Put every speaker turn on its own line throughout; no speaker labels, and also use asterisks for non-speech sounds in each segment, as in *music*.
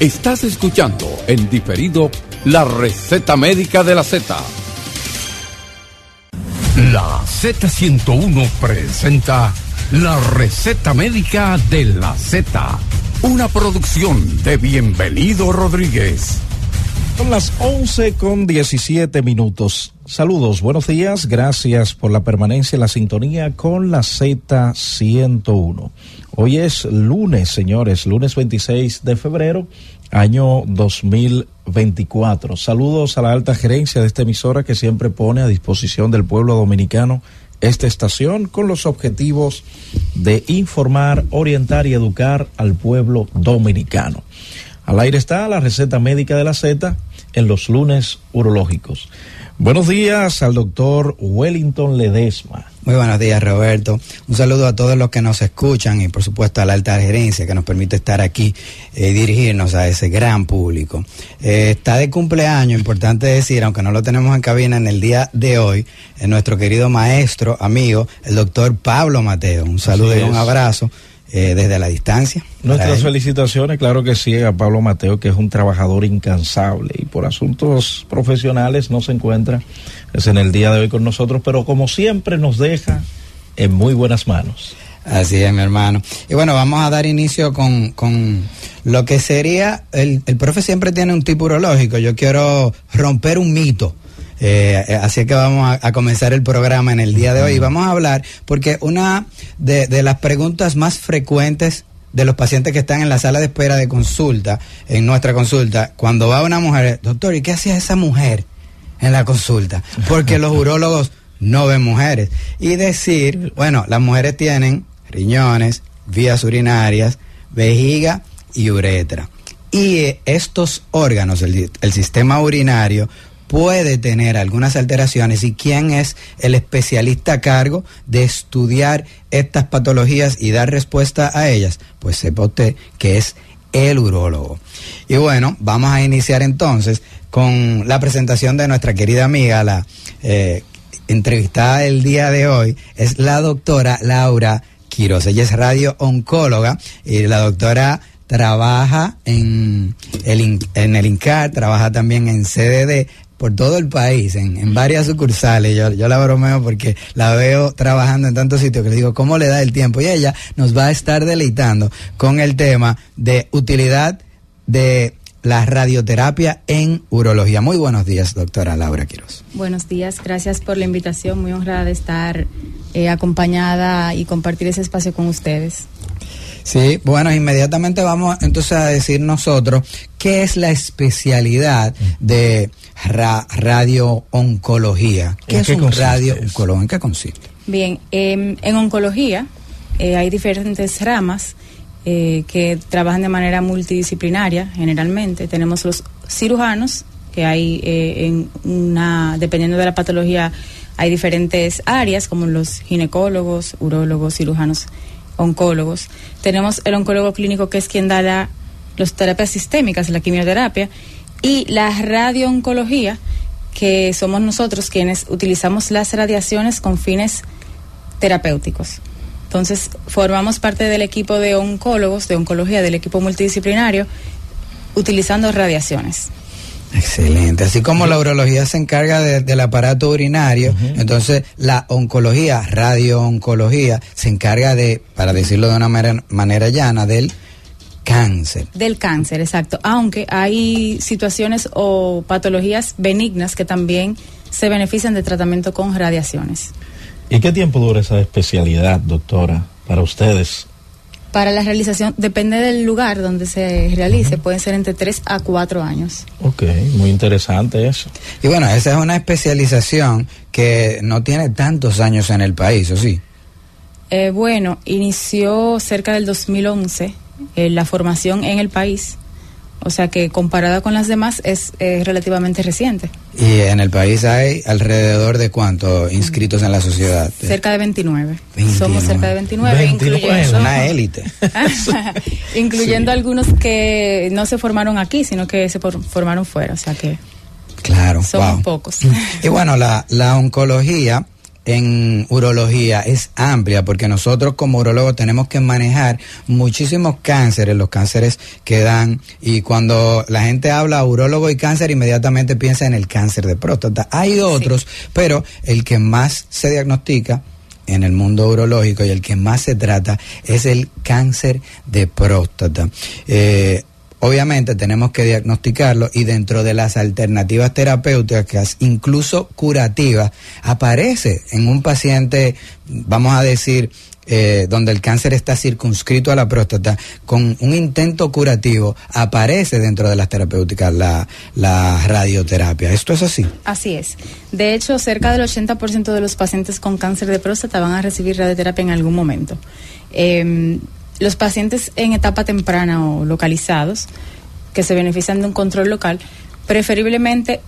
Estás escuchando en diferido la receta médica de la Z. La Z101 presenta la receta médica de la Z, una producción de Bienvenido Rodríguez.
Son las 11 con 17 minutos. Saludos, buenos días, gracias por la permanencia en la sintonía con la Z101. Hoy es lunes, señores, lunes 26 de febrero, año 2024. Saludos a la alta gerencia de esta emisora que siempre pone a disposición del pueblo dominicano esta estación con los objetivos de informar, orientar y educar al pueblo dominicano. Al aire está la receta médica de la Z en los lunes urológicos. Buenos días al doctor Wellington Ledesma.
Muy buenos días, Roberto. Un saludo a todos los que nos escuchan y, por supuesto, a la alta gerencia que nos permite estar aquí y eh, dirigirnos a ese gran público. Eh, está de cumpleaños, importante decir, aunque no lo tenemos en cabina en el día de hoy, es nuestro querido maestro, amigo, el doctor Pablo Mateo. Un saludo y un abrazo. Eh, desde la distancia.
Nuestras felicitaciones, claro que sí, a Pablo Mateo, que es un trabajador incansable y por asuntos profesionales no se encuentra es en el día de hoy con nosotros, pero como siempre nos deja en muy buenas manos.
Así es, mi hermano. Y bueno, vamos a dar inicio con, con lo que sería, el, el profe siempre tiene un tipo urológico, yo quiero romper un mito eh, así que vamos a, comenzar el programa en el día de hoy y vamos a hablar porque una de, las preguntas más frecuentes de los pacientes que están en la sala de espera de consulta, en nuestra consulta, cuando va una mujer, doctor, ¿y qué hacía esa mujer en la consulta? Porque los urólogos no ven mujeres. Y decir, bueno, las mujeres tienen riñones, vías urinarias, vejiga y uretra. Y estos órganos, el, el sistema urinario, puede tener algunas alteraciones y quién es el especialista a cargo de estudiar estas patologías y dar respuesta a ellas, pues sepa usted que es el urólogo. Y bueno, vamos a iniciar entonces con la presentación de nuestra querida amiga, la eh, entrevistada el día de hoy, es la doctora Laura Quiroz. Ella es radio oncóloga y la doctora trabaja en el, en el INCAR, trabaja también en CDD, por todo el país, en, varias sucursales. Yo, yo, la bromeo porque la veo trabajando en tantos sitios que le digo, ¿cómo le da el tiempo? Y ella nos va a estar deleitando con el tema de utilidad de la radioterapia en urología. Muy buenos días, doctora Laura Quiroz.
Buenos días, gracias por la invitación, muy honrada de estar eh, acompañada y compartir ese espacio con ustedes.
Sí, bueno, inmediatamente vamos entonces a decir nosotros qué es la especialidad de radio-oncología. ¿Qué es un radio-oncología? ¿En qué consiste?
Bien, em, en oncología eh, hay diferentes ramas eh, que trabajan de manera multidisciplinaria, generalmente. Tenemos los cirujanos, que hay eh, en una, dependiendo de la patología, hay diferentes áreas, como los ginecólogos, urólogos, cirujanos, oncólogos. Tenemos el oncólogo clínico, que es quien da la, las terapias sistémicas, la quimioterapia, y la radiooncología, que somos nosotros quienes utilizamos las radiaciones con fines terapéuticos. Entonces, formamos parte del equipo de oncólogos, de oncología, del equipo multidisciplinario, utilizando radiaciones.
Excelente. Así como la urología se encarga del aparato urinario, entonces la oncología, radiooncología, se encarga de, para decirlo de una manera, manera llana, del cáncer.
Del cáncer, exacto. Aunque hay situaciones o patologías benignas que también se benefician de tratamiento con radiaciones.
¿Y qué tiempo dura esa especialidad, doctora, para ustedes?
Para la realización, depende del lugar donde se realice, pueden ser entre 3 a 4 años.
Ok, muy interesante eso.
Y bueno, esa es una especialización que no tiene tantos años en el país, ¿o sí?
Eh, bueno, inició cerca del 2011 eh, la formación en el país. O sea que comparada con las demás es relativamente reciente.
¿Y en el país hay alrededor de cuántos inscritos en la sociedad?
Cerca de 29. Somos cerca de 29,
incluyendo... Una élite. *laughs*
incluyendo algunos que no se formaron aquí, sino que se formaron fuera. O sea que...
Claro.
Somos pocos.
y bueno, la, la oncología en urología es amplia porque nosotros como urologos tenemos que manejar muchísimos cánceres, los cánceres que dan y cuando la gente habla urólogo y cáncer inmediatamente piensa en el cáncer de próstata. Hay otros, pero el que más se diagnostica en el mundo urológico y el que más se trata es el cáncer de próstata. Eh, Obviamente tenemos que diagnosticarlo y dentro de las alternativas terapéuticas, incluso curativas, aparece en un paciente, vamos a decir, eh, donde el cáncer está circunscrito a la próstata, con un intento curativo, aparece dentro de las terapéuticas la, radioterapia. ¿Esto es así?
Así es. De hecho, cerca del 80% de los pacientes con cáncer de próstata van a recibir radioterapia en algún momento. Eh, los pacientes en etapa temprana o localizados, que se benefician de un control local, preferiblemente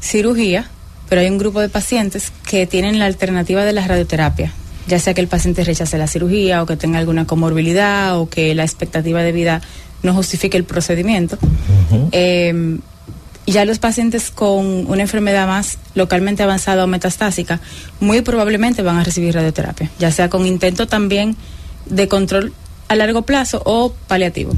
cirugía, pero hay un grupo de pacientes que tienen la alternativa de la radioterapia, ya sea que el paciente rechace la cirugía o que tenga alguna comorbilidad o que la expectativa de vida no justifique el procedimiento. Eh, ya los pacientes con una enfermedad más localmente avanzada o metastásica, muy probablemente van a recibir radioterapia, ya sea con intento también de control a largo plazo o paliativo.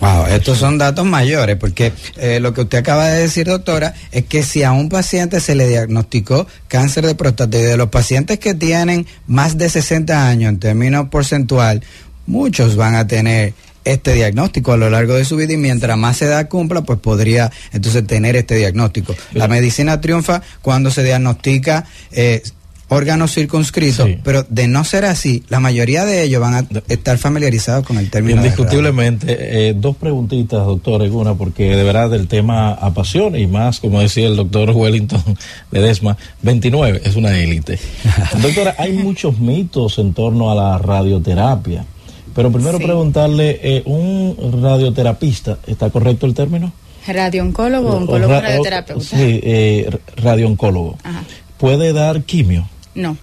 Wow, estos son datos mayores, porque eh, lo que usted acaba de decir, doctora, es que si a un paciente se le diagnosticó cáncer de próstata y de los pacientes que tienen más de 60 años en términos porcentual, muchos van a tener este diagnóstico a lo largo de su vida y mientras más edad cumpla, pues podría entonces tener este diagnóstico. La medicina triunfa cuando se diagnostica eh, órganos circunscritos, pero de no ser así, la mayoría de ellos van a estar familiarizados con el término.
Indiscutiblemente, eh, dos preguntitas, doctor, una, porque de verdad el tema apasiona y más, como decía el doctor Wellington *laughs* Ledesma, 29 es una élite. *laughs* Doctora, hay muchos mitos en torno a la radioterapia, pero primero preguntarle, eh, ¿un radioterapista, está correcto el término?
Radiooncólogo, oncólogo, radioterapeuta.
Sí, eh, radiooncólogo. ¿Puede dar quimio?
No.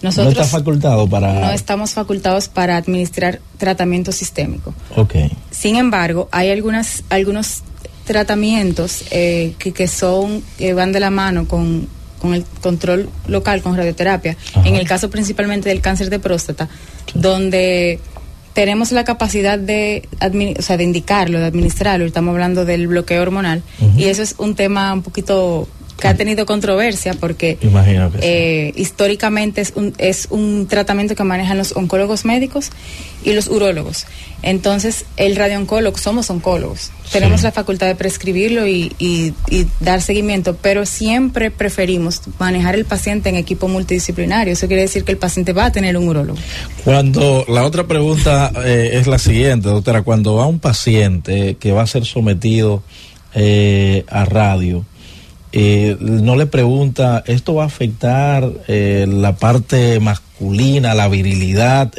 Nosotros no está facultado para...
No estamos facultados para administrar tratamiento sistémico.
Ok.
Sin embargo, hay algunas, algunos tratamientos eh, que, que, son, que van de la mano con, con el control local, con radioterapia, en el caso principalmente del cáncer de próstata, donde tenemos la capacidad de, o sea, de indicarlo, de administrarlo, estamos hablando del bloqueo hormonal, y eso es un tema un poquito que ha tenido controversia porque eh, históricamente es un, es un tratamiento que manejan los oncólogos médicos y los urólogos. Entonces, el radiooncólogo, somos oncólogos, tenemos la facultad de prescribirlo y, y, dar seguimiento, pero siempre preferimos manejar el paciente en equipo multidisciplinario. Eso quiere decir que el paciente va a tener un urólogo.
Cuando la otra pregunta eh, es la siguiente, doctora, cuando va un paciente que va a ser sometido eh, a radio, eh, no le pregunta, ¿esto va a afectar eh, la parte masculina, la virilidad?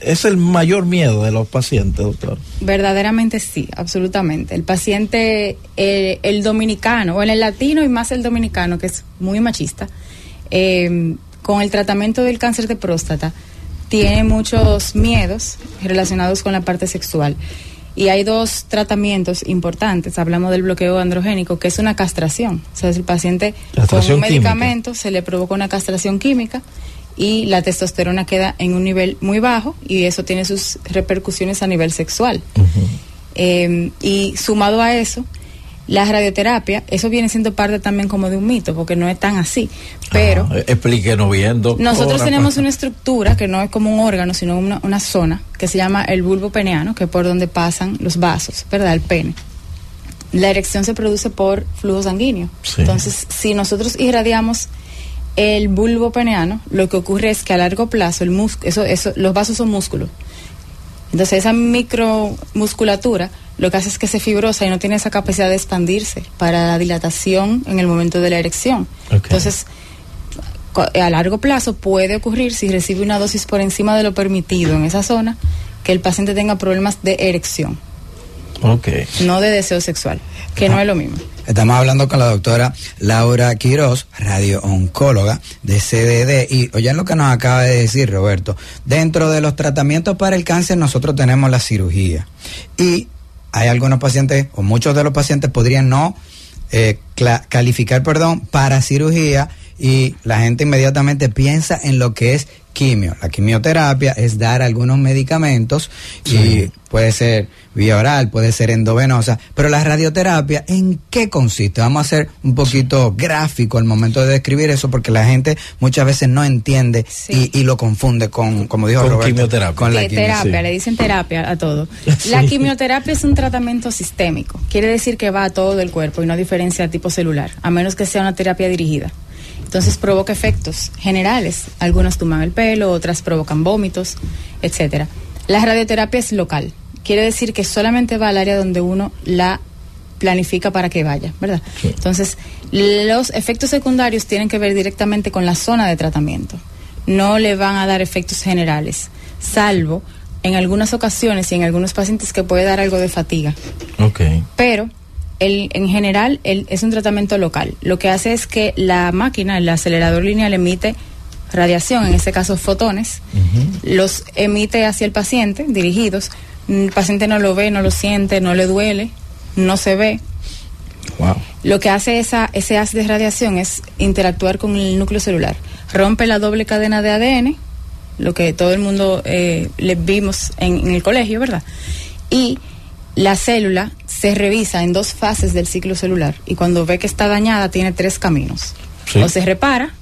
Es el mayor miedo de los pacientes, doctor.
Verdaderamente sí, absolutamente. El paciente, eh, el dominicano, o el latino y más el dominicano, que es muy machista, con el tratamiento del cáncer de próstata, tiene muchos miedos relacionados con la parte sexual. Y hay dos tratamientos importantes. Hablamos del bloqueo androgénico, que es una castración. O sea, el paciente con un medicamento se le provoca una castración química y la testosterona queda en un nivel muy bajo y eso tiene sus repercusiones a nivel sexual. Em, y sumado a eso, la radioterapia, eso viene siendo parte también como de un mito, porque no es tan así. Pero.
Ah, explíquenos bien,
Nosotros tenemos una estructura que no es como un órgano, sino una, una zona que se llama el bulbo peneano, que es por donde pasan los vasos, ¿verdad? El pene. La erección se produce por flujo sanguíneo. Entonces, si nosotros irradiamos el bulbo peneano, lo que ocurre es que a largo plazo el eso, eso, los vasos son músculos. Entonces esa micromusculatura lo que hace es que se fibrosa y no tiene esa capacidad de expandirse para la dilatación en el momento de la erección. Entonces, a largo plazo puede ocurrir si recibe una dosis por encima de lo permitido en esa zona que el paciente tenga problemas de erección.
Okay.
No de deseo sexual, que no es lo mismo.
Estamos hablando con la doctora Laura Quiroz, radio-oncóloga de CDD. Y oye lo que nos acaba de decir Roberto. Dentro de los tratamientos para el cáncer nosotros tenemos la cirugía. Y hay algunos pacientes, o muchos de los pacientes podrían no eh, calificar, perdón, para cirugía y la gente inmediatamente piensa en lo que es quimio. La quimioterapia es dar algunos medicamentos y puede ser vía oral, puede ser endovenosa, pero la radioterapia, ¿en qué consiste? Vamos a ser un poquito gráfico al momento de describir eso porque la gente muchas veces no entiende y, lo confunde con, como dijo
con
Roberto,
quimioterapia.
con la terapia, le dicen terapia a todo. *laughs* La quimioterapia es un tratamiento sistémico, quiere decir que va a todo el cuerpo y no diferencia tipo celular, a menos que sea una terapia dirigida. Entonces provoca efectos generales. Algunas tuman el pelo, otras provocan vómitos, etcétera. La radioterapia es local. Quiere decir que solamente va al área donde uno la planifica para que vaya, ¿verdad? Entonces, los efectos secundarios tienen que ver directamente con la zona de tratamiento. No le van a dar efectos generales, salvo en algunas ocasiones y en algunos pacientes que puede dar algo de fatiga.
Ok.
Pero en general es un tratamiento local. Lo que hace es que la máquina, el acelerador lineal emite radiación, en este caso fotones, los emite hacia el paciente, dirigidos. El paciente no lo ve, no lo siente, no le duele, no se ve. Lo que hace esa, ese haz de radiación es interactuar con el núcleo celular. Rompe la doble cadena de ADN, lo que todo el mundo eh, le vimos en, en el colegio, ¿verdad? Y la célula se revisa en dos fases del ciclo celular y cuando ve que está dañada tiene tres caminos. O se repara,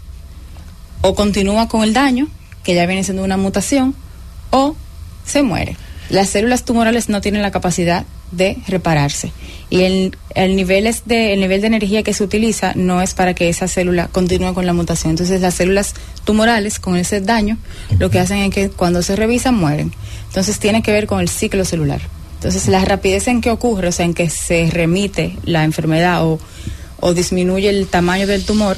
o continúa con el daño, que ya viene siendo una mutación, o se muere. Las células tumorales no tienen la capacidad de repararse y el, el, nivel de, el nivel de energía que se utiliza no es para que esa célula continúe con la mutación. Entonces las células tumorales con ese daño lo que hacen es que cuando se revisan mueren. Entonces tiene que ver con el ciclo celular. Entonces, la rapidez en que ocurre, o sea, en que se remite la enfermedad o, disminuye el tamaño del tumor,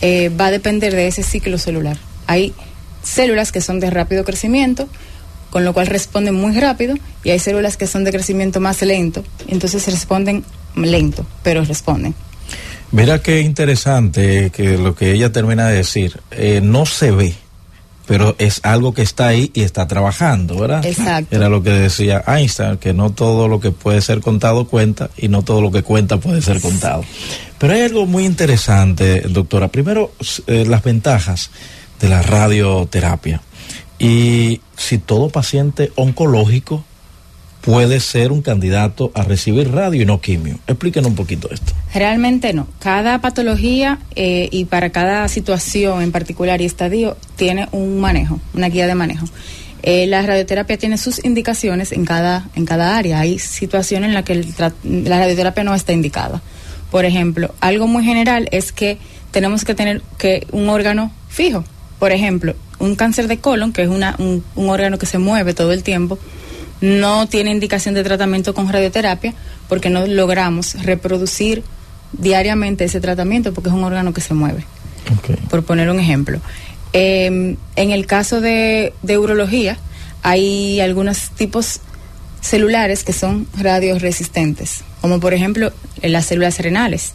eh, va a depender de ese ciclo celular. Hay células que son de rápido crecimiento, con lo cual responden muy rápido, y hay células que son de crecimiento más lento, entonces responden lento, pero responden.
Mira qué interesante que lo que ella termina de decir, eh, no se ve pero es algo que está ahí y está trabajando, ¿verdad?
Exacto.
Era lo que decía Einstein, que no todo lo que puede ser contado cuenta y no todo lo que cuenta puede ser contado. Pero hay algo muy interesante, doctora. Primero, eh, las ventajas de la radioterapia. Y si todo paciente oncológico puede ser un candidato a recibir radio y no quimio. Explíquenos un poquito esto.
Realmente no. Cada patología eh, y para cada situación en particular y estadio tiene un manejo, una guía de manejo. Eh, la radioterapia tiene sus indicaciones en cada, en cada área. Hay situaciones en las que la radioterapia no está indicada. Por ejemplo, algo muy general es que tenemos que tener que un órgano fijo. Por ejemplo, un cáncer de colon, que es una, un órgano que se mueve todo el tiempo, no tiene indicación de tratamiento con radioterapia porque no logramos reproducir diariamente ese tratamiento porque es un órgano que se mueve. Por poner un ejemplo. Em, en el caso de, de urología, hay algunos tipos celulares que son radioresistentes, como por ejemplo las células renales.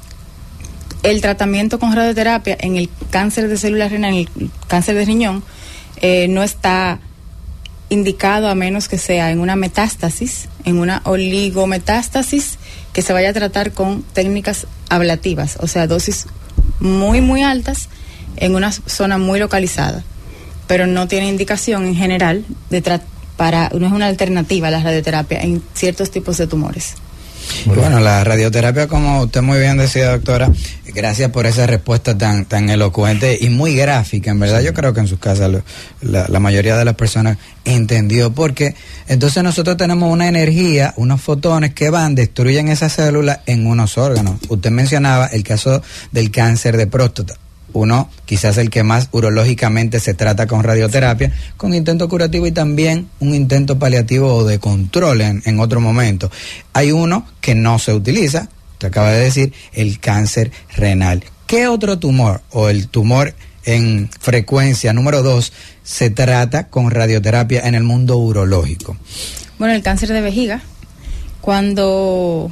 El tratamiento con radioterapia en el cáncer de células renales, en el cáncer de riñón, eh, no está indicado a menos que sea en una metástasis, en una oligometástasis, que se vaya a tratar con técnicas ablativas, o sea, dosis muy, muy altas en una zona muy localizada, pero no tiene indicación en general de para, no es una alternativa a la radioterapia en ciertos tipos de tumores.
Bueno, la radioterapia, como usted muy bien decía, doctora, gracias por esa respuesta tan, tan elocuente y muy gráfica. En verdad, yo creo que en sus casas la, la, mayoría de las personas entendió, porque entonces nosotros tenemos una energía, unos fotones que van, destruyen esas células en unos órganos. Usted mencionaba el caso del cáncer de próstata uno quizás el que más urológicamente se trata con radioterapia, con intento curativo y también un intento paliativo o de control en, otro momento. Hay uno que no se utiliza, te acaba de decir, el cáncer renal. ¿Qué otro tumor o el tumor en frecuencia número dos se trata con radioterapia en el mundo urológico?
Bueno, el cáncer de vejiga, cuando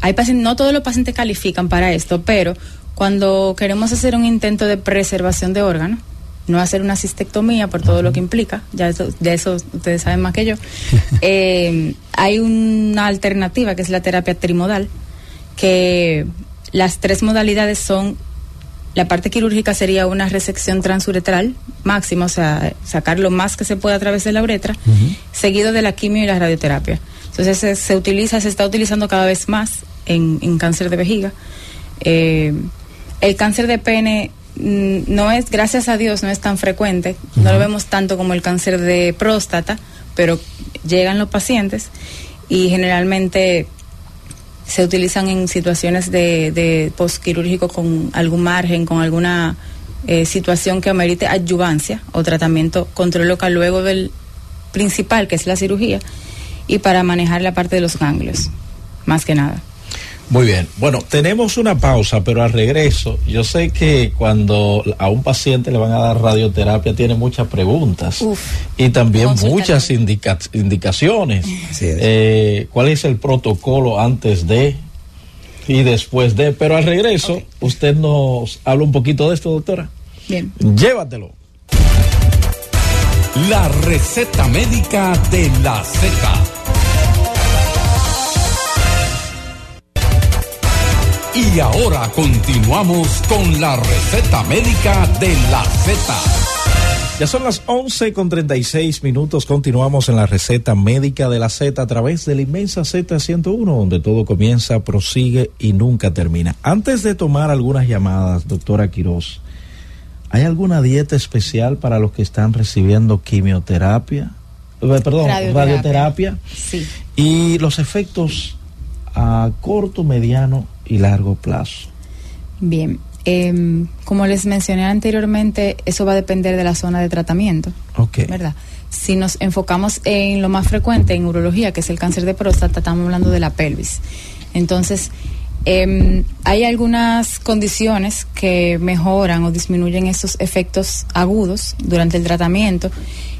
hay pacientes, no todos los pacientes califican para esto, pero cuando queremos hacer un intento de preservación de órganos, no hacer una cistectomía por todo lo que implica, ya de eso ustedes saben más que yo, *laughs* eh, hay una alternativa que es la terapia trimodal, que las tres modalidades son La parte quirúrgica sería una resección transuretral máxima, o sea, sacar lo más que se pueda a través de la uretra, seguido de la quimio y la radioterapia. Entonces se, utiliza, se está utilizando cada vez más en, cáncer de vejiga. Eh, el cáncer de pene mm, no es, gracias a Dios, no es tan frecuente, no lo vemos tanto como el cáncer de próstata, pero llegan los pacientes y generalmente se utilizan en situaciones de, de postquirúrgico con algún margen, con alguna eh, situación que amerite adyuvancia o tratamiento. Control local luego del principal, que es la cirugía, y para manejar la parte de los ganglios, más que nada.
Muy bien. Bueno, tenemos una pausa, pero al regreso, yo sé que cuando a un paciente le van a dar radioterapia tiene muchas preguntas y también muchas indicaciones. Eh, ¿Cuál es el protocolo antes de y después de? Pero al regreso, usted nos habla un poquito de esto, doctora.
Bien.
Llévatelo.
La receta médica de la Z Y ahora continuamos con la receta médica de la Z.
Ya son las 11 con 36 minutos. Continuamos en la receta médica de la Z a través de la inmensa Z101, donde todo comienza, prosigue y nunca termina. Antes de tomar algunas llamadas, doctora Quiroz, ¿hay alguna dieta especial para los que están recibiendo quimioterapia? Eh, perdón, radioterapia.
Sí.
Y los efectos a corto, mediano y largo plazo?
Bien, em, como les mencioné anteriormente, eso va a depender de la zona de tratamiento.
Ok.
¿Verdad? Si nos enfocamos en lo más frecuente, en urología, que es el cáncer de próstata, estamos hablando de la pelvis. Entonces, em, hay algunas condiciones que mejoran o disminuyen esos efectos agudos durante el tratamiento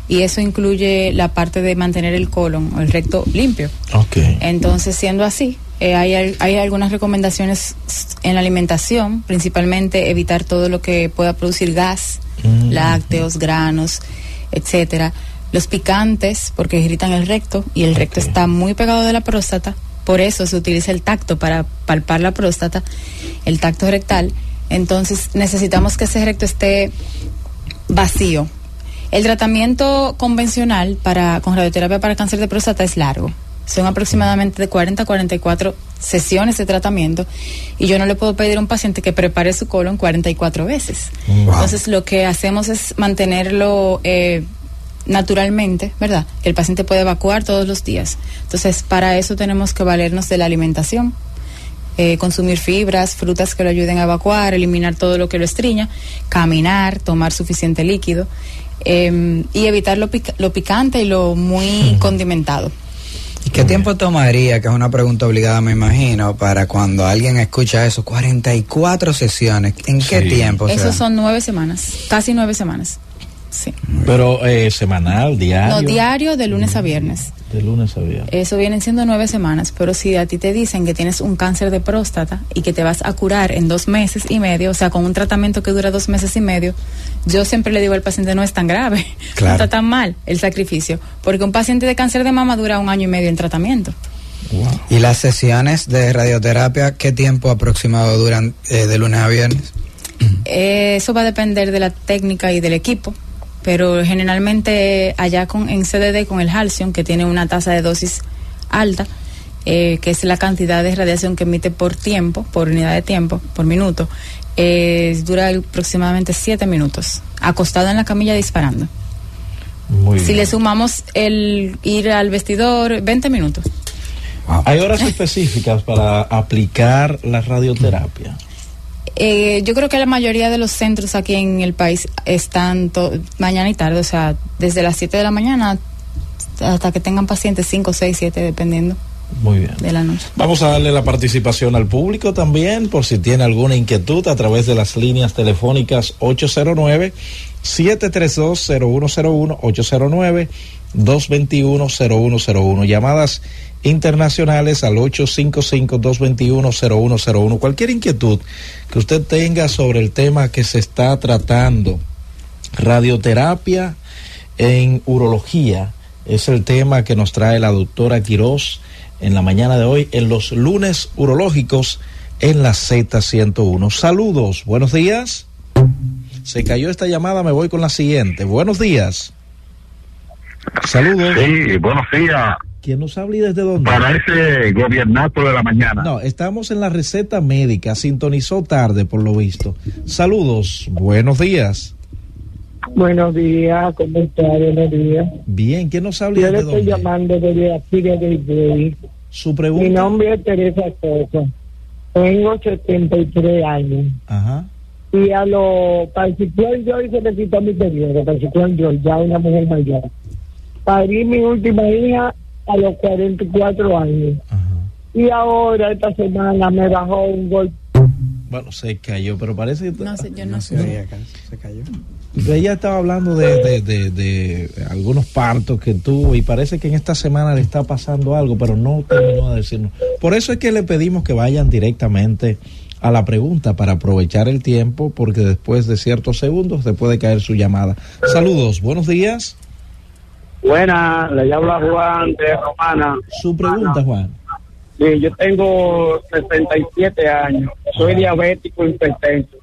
y eso incluye la parte de mantener el colon o el recto limpio.
Okay.
Entonces, siendo así, eh, hay, hay algunas recomendaciones en la alimentación, principalmente evitar todo lo que pueda producir gas, mm. lácteos, granos, etcétera. Los picantes, porque irritan el recto y el recto está muy pegado de la próstata, por eso se utiliza el tacto para palpar la próstata, el tacto rectal. Entonces necesitamos que ese recto esté vacío, el tratamiento convencional para con radioterapia para cáncer de próstata es largo. Son aproximadamente de 40 a 44 sesiones de tratamiento y yo no le puedo pedir a un paciente que prepare su colon 44 veces. Entonces lo que hacemos es mantenerlo eh, naturalmente, ¿verdad? Que el paciente puede evacuar todos los días. Entonces para eso tenemos que valernos de la alimentación. Eh, consumir fibras, frutas que lo ayuden a evacuar, eliminar todo lo que lo estriña, caminar, tomar suficiente líquido Em, y evitar lo, lo, picante y lo muy *laughs* condimentado.
¿Y qué tiempo tomaría, que es una pregunta obligada me imagino, para cuando alguien escucha eso, 44 sesiones, ¿en qué tiempo?
Eso son nueve semanas, casi nueve semanas. Sí.
Pero eh, semanal, diario.
No, diario de lunes a viernes.
De lunes a viernes.
Eso vienen siendo nueve semanas, pero si a ti te dicen que tienes un cáncer de próstata y que te vas a curar en dos meses y medio, o sea, con un tratamiento que dura dos meses y medio, yo siempre le digo al paciente no es tan grave, *laughs* no está tan mal el sacrificio, porque un paciente de cáncer de mama dura un año y medio en tratamiento.
¿Y las sesiones de radioterapia qué tiempo aproximado duran eh, de lunes a viernes?
Eh, eso va a depender de la técnica y del equipo pero generalmente allá con, en CDD con el Halcyon, que tiene una tasa de dosis alta, eh, que es la cantidad de radiación que emite por tiempo, por unidad de tiempo, por minuto, eh, dura aproximadamente 7 minutos, acostado en la camilla disparando. si le sumamos el ir al vestidor, 20 minutos.
¿Hay horas específicas para aplicar la radioterapia?
Eh, yo creo que la mayoría de los centros aquí en el país están mañana y tarde, o sea, desde las 7 de la mañana hasta que tengan pacientes 5, 6, 7, dependiendo.
Muy bien.
De la noche.
Vamos a darle la participación al público también, por si tiene alguna inquietud, a través de las líneas telefónicas 809 732 0101 809 221 0101. Llamadas internacionales al 855-221-0101. Cualquier inquietud que usted tenga sobre el tema que se está tratando, radioterapia en urología, es el tema que nos trae la doctora Quirós en la mañana de hoy en los lunes urológicos en la Z101. Saludos, buenos días. Se cayó esta llamada, me voy con la siguiente. Buenos días. Saludos.
Sí, buenos días.
¿Quién nos habla y desde dónde?
Para ese gobiernato de la mañana.
No, estamos en la receta médica. Sintonizó tarde, por lo visto. Saludos, buenos días.
Buenos días, ¿cómo está? Buenos días.
Bien, ¿quién nos habla y
Yo le
desde
estoy
dónde?
llamando desde aquí, desde Higüey.
Su
Mi
pregunta.
nombre es Teresa Sosa. Tengo 73 años.
Ajá.
Y a lo particular yo se me quitó mi periodo, particular yo, ya una mujer mayor. Parí mi última hija a los 44 años.
Ajá.
Y ahora, esta semana, me bajó un golpe.
Bueno, se cayó, pero parece que...
No sé, yo no
Se se cayó.
Ella estaba hablando de, de, de- de algunos partos que tuvo y parece que en esta semana le está pasando algo, pero no terminó de decirnos. Por eso es que le pedimos que vayan directamente a la pregunta para aprovechar el tiempo, porque después de ciertos segundos se puede caer su llamada. Saludos, buenos días.
Buena, le habla Juan de Romana.
Su pregunta, Juan.
Sí, yo tengo 67 años, soy diabético hipertenso,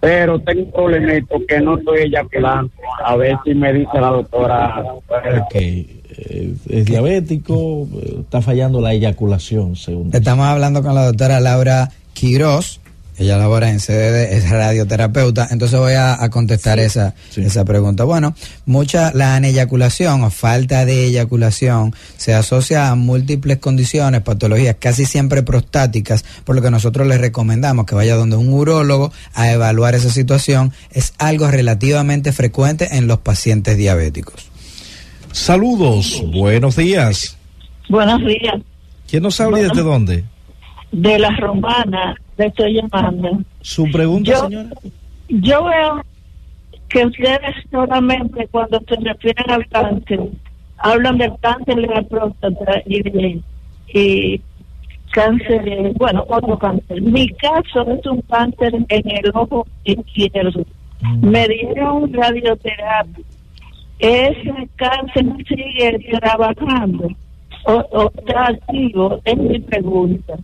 pero tengo un problemito que no estoy eyaculando. A ver si me dice la doctora.
Ok, eh, es diabético, eh, está fallando la eyaculación, según.
Estamos hablando con la doctora Laura Quiroz. Ella labora en CDD, es radioterapeuta. Entonces voy a, a contestar esa,
Sí.
esa pregunta. Bueno, mucha, la aneyaculación o falta de eyaculación se asocia a múltiples condiciones, patologías casi siempre prostáticas, por lo que nosotros les recomendamos que vaya donde un urólogo a evaluar esa situación. Es algo relativamente frecuente en los pacientes diabéticos.
Saludos, buenos días.
Buenos días.
¿Quién nos habla y desde dónde?
De la romana le estoy llamando.
Su pregunta,
Yo-
señora.
Yo veo que ustedes solamente cuando se refieren al cáncer, hablan del cáncer de la próstata y de y cáncer, bueno, otro cáncer. Mi caso es un cáncer en el ojo izquierdo. Me dieron radioterapia. Ese cáncer sigue trabajando o, o está activo, es mi pregunta.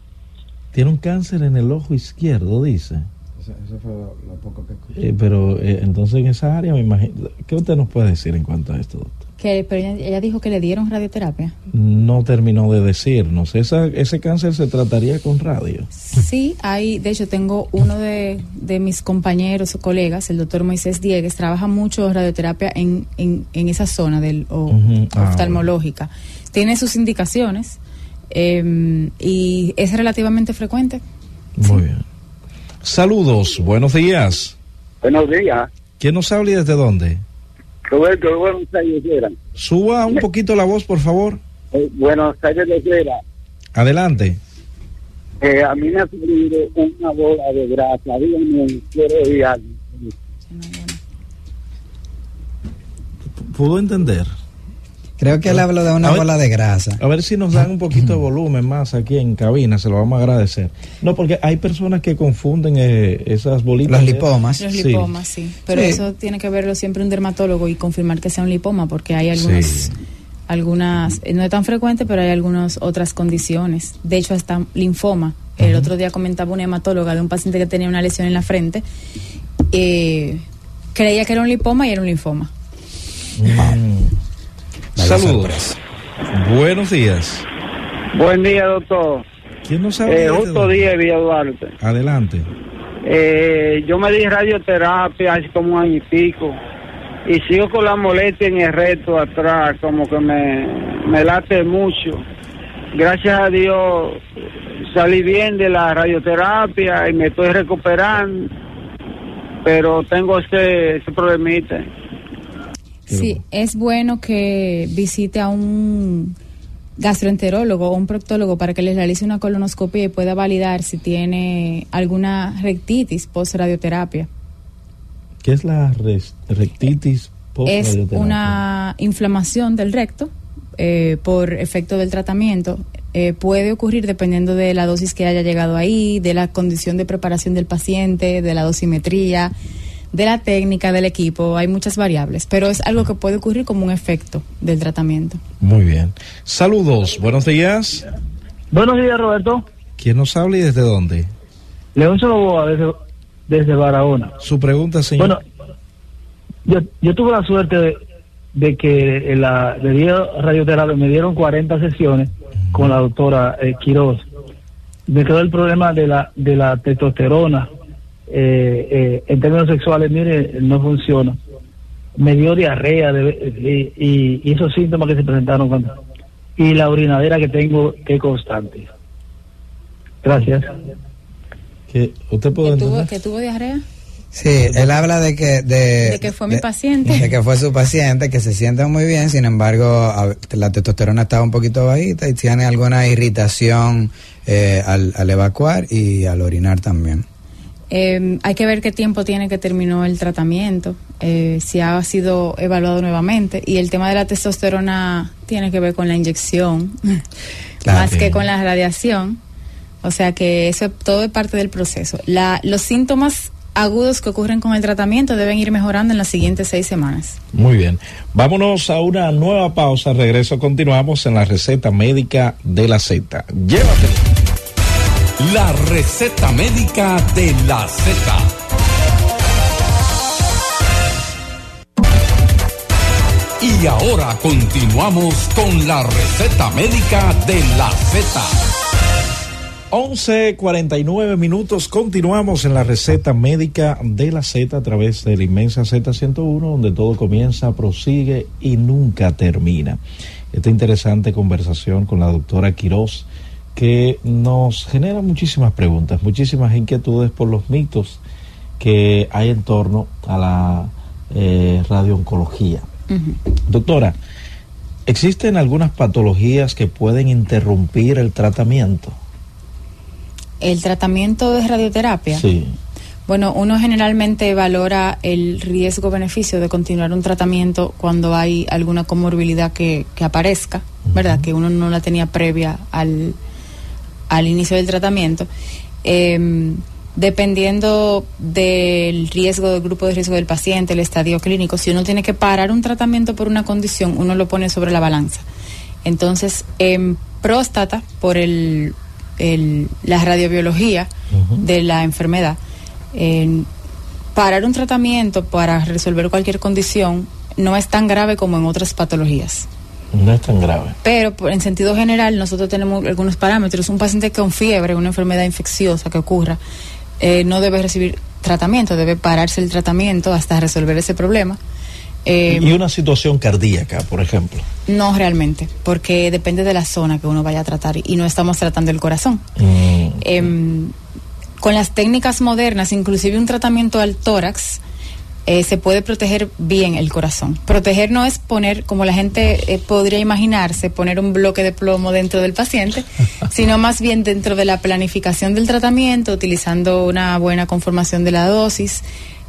Tiene un cáncer en el ojo izquierdo, dice.
Eso, fue lo, poco que
Eh, pero eh, entonces en esa área me imagino... ¿Qué usted nos puede decir en cuanto a esto, doctor?
Que, pero ella, ella dijo que le dieron radioterapia.
No terminó de decirnos. Esa, ¿Ese cáncer se trataría con radio?
Sí, hay, de hecho tengo uno de, de mis compañeros o colegas, el doctor Moisés Diegues, trabaja mucho radioterapia en, en, en esa zona del o-
ah,
oftalmológica. Tiene sus indicaciones eh, y es relativamente frecuente.
Muy bien. Saludos, buenos días.
Buenos días.
¿Quién nos habla y desde dónde?
Roberto, de Buenos Aires, Herrera.
Suba un poquito la voz, por favor.
Eh, Buenos Aires, Herrera.
Adelante.
Eh, a mí me ha salido una bola de grasa. Dígame, quiero algo.
¿Pudo entender?
Creo que él habló de una
A ver.
bola de grasa.
A ver si nos dan un poquito de volumen más aquí en cabina, se lo vamos a agradecer. No, porque hay personas que confunden eh, esas bolitas.
Los
de-
lipomas.
Los lipomas, sí. Pero
Sí.
eso tiene que verlo siempre un dermatólogo y confirmar que sea un lipoma, porque hay algunos,
Sí.
algunas, eh, no es tan frecuente, pero hay algunas otras condiciones. De hecho, hasta linfoma. El otro día comentaba una hematóloga de un paciente que tenía una lesión en la frente. eh, creía que era un lipoma y era un linfoma.
Mm. Saludos. Buenos días.
Buen día, doctor.
¿Quién nos habla?
Eh, justo
dónde?
día Villa Duarte.
Adelante.
Eh, yo me di radioterapia hace como un año y pico y sigo con la molestia en el reto atrás, como que me, me late mucho. Gracias a Dios salí bien de la radioterapia y me estoy recuperando, pero tengo ese, ese problemita.
Sí, es bueno que visite a un gastroenterólogo o un proctólogo para que les realice una colonoscopia y pueda validar si tiene alguna rectitis post radioterapia.
¿Qué es la rectitis
Es
post-radioterapia?
una inflamación del recto eh, por efecto del tratamiento. Eh, puede ocurrir dependiendo de la dosis que haya llegado ahí, de la condición de preparación del paciente, de la dosimetría, de la técnica del equipo. Hay muchas variables, pero es algo que puede ocurrir como un efecto del tratamiento.
Muy bien. Saludos, buenos días.
Buenos días, Roberto.
¿Quién nos habla y desde dónde?
León Soloboa desde, desde Barahona.
Su pregunta, señor.
Bueno, yo, yo tuve la suerte de, de que en la de radioterapia me dieron 40 sesiones con la doctora eh, Quiroz. Me quedó el problema de la de la testosterona eh, eh, en términos sexuales, mire, no funciona. Me dio diarrea de- y, y- y esos síntomas que se presentaron cuando y la orinadera que tengo que es constante. Gracias.
¿Qué- ¿Usted puede
¿Que tuvo, que tuvo diarrea?
Sí, él habla de que... De,
De que fue mi paciente.
De que fue su paciente, que se siente muy bien, sin embargo, a- la testosterona estaba un poquito bajita y tiene alguna irritación eh, al, al evacuar y al orinar también.
Eh, hay que ver qué tiempo tiene que terminó el tratamiento, eh, si ha sido evaluado nuevamente. Y el tema de la testosterona tiene que ver con la inyección,
Claro.
más que con la radiación. O sea que eso es- todo es parte del proceso. La, los síntomas agudos que ocurren con el tratamiento deben ir mejorando en las siguientes seis semanas.
Muy bien. Vámonos a una nueva pausa. Regreso, continuamos en la receta médica de la Z. Llévatelo.
La receta médica de la Z. Y ahora continuamos con la receta médica de la Z.
11.49 minutos. Continuamos en la receta médica de la Z a través de la inmensa Z101, donde todo comienza, prosigue y nunca termina. Esta interesante conversación con la doctora Quiroz, que nos genera muchísimas preguntas, muchísimas inquietudes por los mitos que hay en torno a la eh, radiooncología. Doctora, ¿existen algunas patologías que pueden interrumpir el tratamiento?
El tratamiento de radioterapia.
Sí.
Bueno, uno generalmente valora el riesgo-beneficio de continuar un tratamiento cuando hay alguna comorbilidad que, que aparezca, ¿verdad? Que uno no la tenía previa al, al inicio del tratamiento. Eh, dependiendo del riesgo, del grupo de riesgo del paciente, el estadio clínico, si uno tiene que parar un tratamiento por una condición, uno lo pone sobre la balanza. Entonces, en próstata, por el, el- la radiobiología de la enfermedad, en parar un tratamiento para resolver cualquier condición no es tan grave como en otras patologías.
No es tan grave.
Pero en sentido general, nosotros tenemos algunos parámetros. Un paciente con fiebre, una enfermedad infecciosa que ocurra, eh, no debe recibir tratamiento, debe pararse el tratamiento hasta resolver ese problema. Eh,
y una situación cardíaca, por ejemplo.
no realmente, porque depende de la zona que uno vaya a tratar y no estamos tratando el corazón.
Mm,
Em, con las técnicas modernas, inclusive un tratamiento al tórax, eh, se puede proteger bien el corazón. Proteger no es poner, como la gente eh, podría imaginarse, poner un bloque de plomo dentro del paciente, *laughs* sino más bien dentro de la planificación del tratamiento, utilizando una buena conformación de la dosis,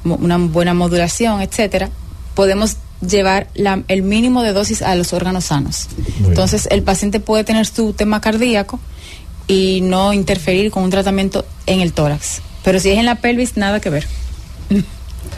mo- una buena modulación, etcétera. Podemos llevar la- el mínimo de dosis a los órganos sanos. Entonces, el paciente puede tener su tema cardíaco y no interferir con un tratamiento en el tórax. Pero si es en la pelvis, nada que ver. *laughs*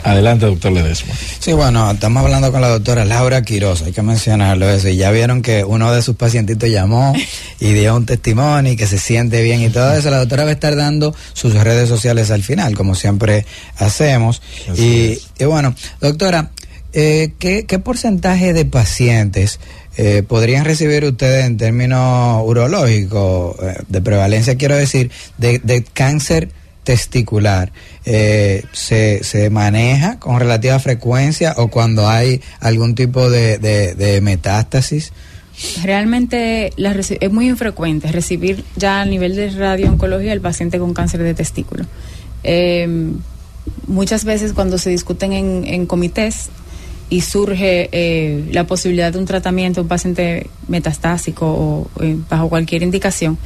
Adelante, doctor Ledesma.
Sí, bueno, estamos hablando con la doctora Laura Quiroz, hay que mencionarlo eso. Y ya vieron que uno de sus pacientitos llamó *laughs* y dio un testimonio y que se siente bien y todo eso. La doctora va a estar dando sus redes sociales al final, como siempre hacemos. Y, y bueno, doctora, eh, ¿qué, qué porcentaje de pacientes eh, podrían recibir ustedes en términos urológicos, eh, de prevalencia quiero decir, de, de cáncer testicular? Eh, se, ¿Se maneja con relativa frecuencia o cuando hay algún tipo de, de- metástasis?
Realmente es muy infrecuente recibir ya a nivel de radiooncología el paciente con cáncer de testículo. Eh, muchas veces cuando se discuten en, en comités y surge eh, la posibilidad de un tratamiento, un paciente metastásico o eh, bajo cualquier indicación,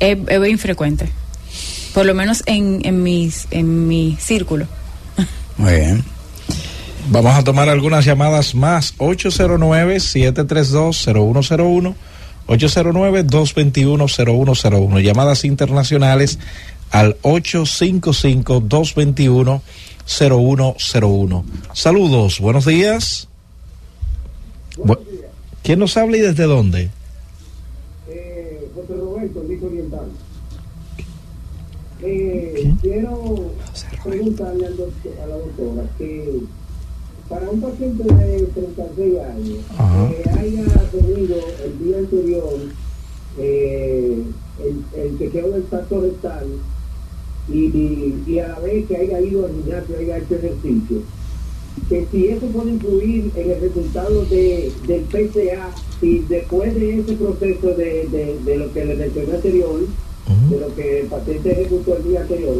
es infrecuente. Por lo menos en, en, mis, en mi círculo.
Muy bien.
Vamos a tomar algunas llamadas más. 809-732-0101. 809-221-0101. Llamadas internacionales al 855-221-0101. Saludos, buenos días. Bu- ¿Quién nos habla y desde dónde?
Eh, quiero preguntarle al doctor, a la doctora que para un paciente de 36 años que haya tenido el día anterior eh, el, el chequeo del tacto rectal y, y, y a la vez que haya ido al gimnasio, haya hecho ejercicio, que si eso puede influir en el resultado de, del PCA, si después de ese proceso de, de, de lo que le mencioné anterior, de lo que el paciente ejecutó el día anterior,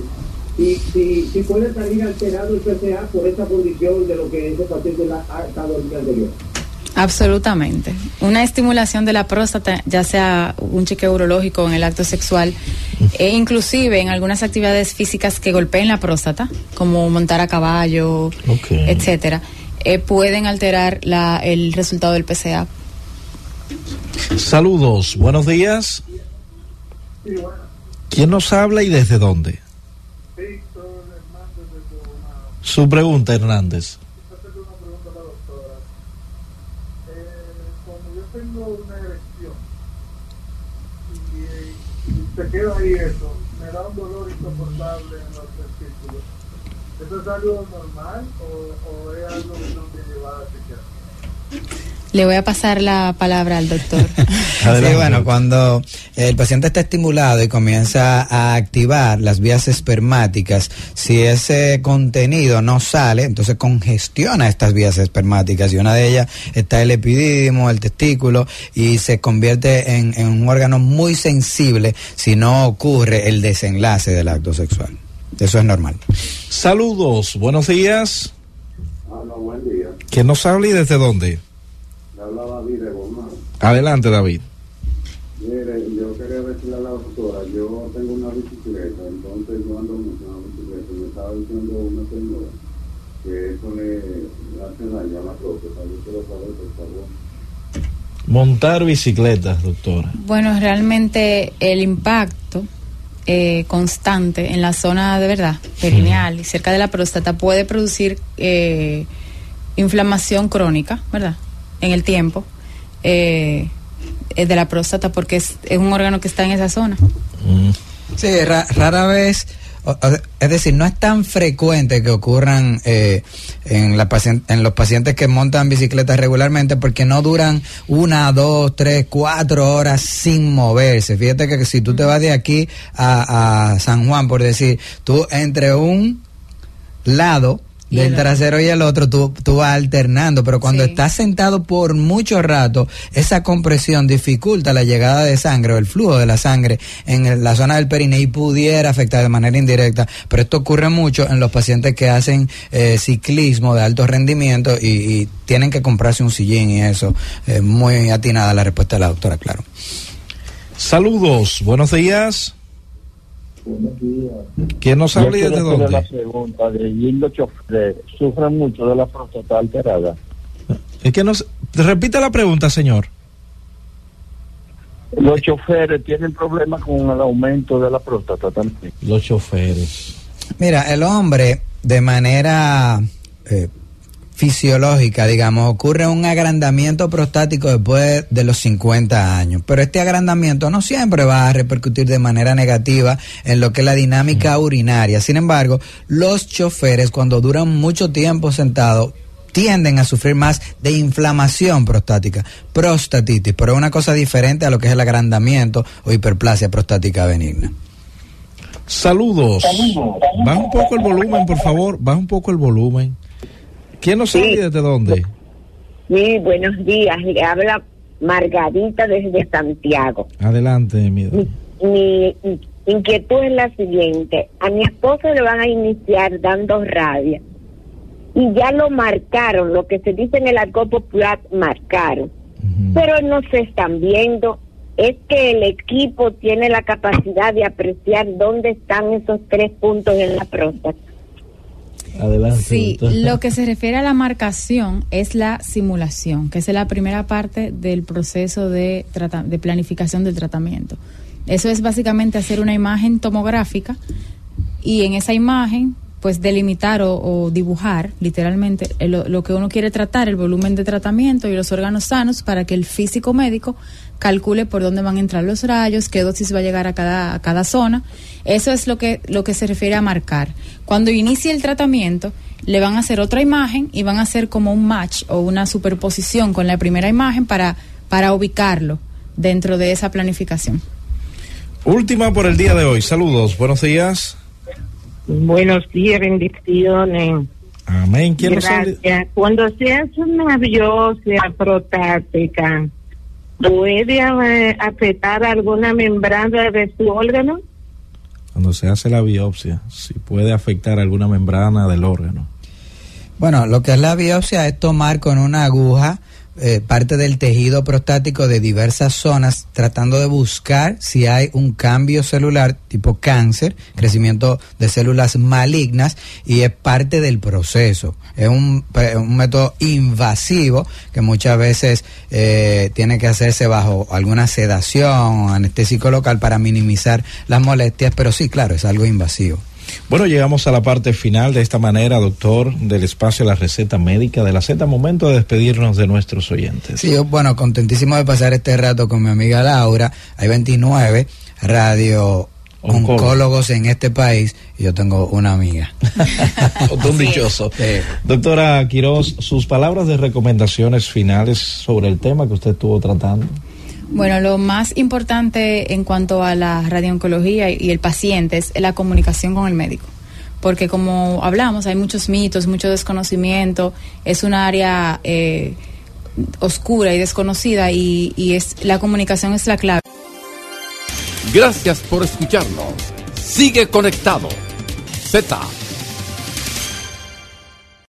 y si, si puede salir alterado el PCA por esa condición de lo que ese paciente la- ha estado el día anterior.
Absolutamente. Una estimulación de la próstata, ya sea un chequeo urológico en el acto sexual, e inclusive en algunas actividades físicas que golpeen la próstata, como montar a caballo, etcétera, eh, pueden alterar la, el resultado del PCA.
Saludos, buenos días. ¿Quién nos habla y desde dónde? Su pregunta, Hernández.
yo tengo una erección y, se queda ahí eso, me da un dolor insoportable en los testículos. ¿Eso es algo normal o, es algo que no que llevar a chequear?
Le voy a pasar la palabra al doctor. *laughs*
Sí, bueno, cuando el paciente está estimulado y comienza a activar las vías espermáticas, si ese contenido no sale, entonces congestiona estas vías espermáticas y una de ellas está el epidídimo, el testículo y se convierte en, en un órgano muy sensible si no ocurre el desenlace del acto sexual. Eso es normal.
Saludos, buenos días.
Hola, buen día.
¿Quién nos habla y desde dónde?
Habla David de Gomán.
Adelante, David.
Mire, yo quería decirle a la doctora, yo tengo una bicicleta, entonces yo ando mucho en la bicicleta y me estaba diciendo una señora que eso le, hace daño a la próstata. Yo quiero saber, por favor.
Montar bicicletas, doctora.
Bueno, realmente el impacto eh, constante en la zona de verdad perineal y cerca de la próstata puede producir eh, inflamación crónica, ¿verdad? En el tiempo eh, de la próstata porque es, es un órgano que está en esa zona.
Sí, ra- rara vez, o- o- es decir, no es tan frecuente que ocurran eh, en, la en los pacientes que montan bicicletas regularmente porque no duran una, dos, tres, cuatro horas sin moverse. Fíjate que si tú te vas de aquí a, a San Juan, por decir, tú entre un lado del trasero y el otro tú, tú vas alternando, pero cuando estás sentado por mucho rato, esa compresión dificulta la llegada de sangre o el flujo de la sangre en el- la zona del perine y pudiera afectar de manera indirecta, pero esto ocurre mucho en los pacientes que hacen eh, ciclismo de alto rendimiento y, y tienen que comprarse un sillín y eso, Eh, muy atinada la respuesta de la doctora, claro.
Saludos, buenos días.
Buenos días.
¿Quién nos habla y desde dónde?
la pregunta de y los choferes sufren mucho de la próstata alterada.
Es que nos... Repite la pregunta, señor.
Los choferes tienen problemas con el aumento de la próstata también.
Los choferes.
Mira, el hombre de manera eh, fisiológica, digamos, ocurre un agrandamiento prostático después de los 50 años, pero este agrandamiento no siempre va a repercutir de manera negativa en lo que es la dinámica urinaria. Sin embargo, los choferes cuando duran mucho tiempo sentados tienden a sufrir más de inflamación prostática, prostatitis, pero es una cosa diferente a lo que es el agrandamiento o hiperplasia prostática benigna.
Saludos. Baja un poco el volumen, por favor. Baja un poco el volumen. ¿Quién nos habla y desde dónde?
Sí, buenos días. Le habla Margarita desde Santiago.
Adelante, mi
Mi inquietud es la siguiente. A mi esposo le van a iniciar dando rabia. Y ya lo marcaron, lo que se dice en el argot popular, marcaron. Pero no se están viendo. Es que el equipo tiene la capacidad de apreciar dónde están esos tres puntos en la próstata.
Adelante.
Sí, lo que se refiere a la marcación es la simulación, que es la primera parte del proceso de planificación del tratamiento. Eso es básicamente hacer una imagen tomográfica y en esa imagen pues delimitar o, o dibujar literalmente lo, lo que uno quiere tratar, el volumen de tratamiento y los órganos sanos para que el físico médico calcule por dónde van a entrar los rayos, qué dosis va a llegar a cada, a cada zona. Eso es lo que, lo que se refiere a marcar. Cuando inicie el tratamiento, le van a hacer otra imagen y van a hacer como un match o una superposición con la primera imagen para, para ubicarlo dentro de esa planificación.
Última por el día de hoy. Saludos, buenos días.
Buenos días, bendiciones.
Amén. ¿Quién nos habla?
Gracias. Cuando se hace una biopsia prostática, ¿puede afectar alguna membrana de su órgano?
Cuando se hace la biopsia, si puede afectar alguna membrana del órgano.
Bueno, lo que es la biopsia es tomar con una aguja eh, parte del tejido prostático de diversas zonas, tratando de buscar si hay un cambio celular tipo cáncer, crecimiento de células malignas, y es parte del proceso. Es un, método invasivo que muchas veces eh, tiene que hacerse bajo alguna sedación, anestésico local para minimizar las molestias, pero sí, claro, es algo invasivo.
Bueno, llegamos a la parte final de esta manera, doctor, del espacio La Receta Médica de la Z. Momento de despedirnos de nuestros oyentes.
Sí, yo, bueno, contentísimo de pasar este rato con mi amiga Laura. Hay 29 radio
Oncólogos.
oncólogos en este país y yo tengo una amiga. *laughs*
Un dichoso. Doctora Quiroz, sus palabras de recomendaciones finales sobre el tema que usted estuvo tratando.
Bueno, lo más importante en cuanto a la radiooncología y el paciente es la comunicación con el médico. Porque como hablamos, hay muchos mitos, mucho desconocimiento, es un área eh, oscura y desconocida y, y es la comunicación es la clave.
Gracias por escucharnos. Sigue conectado. Z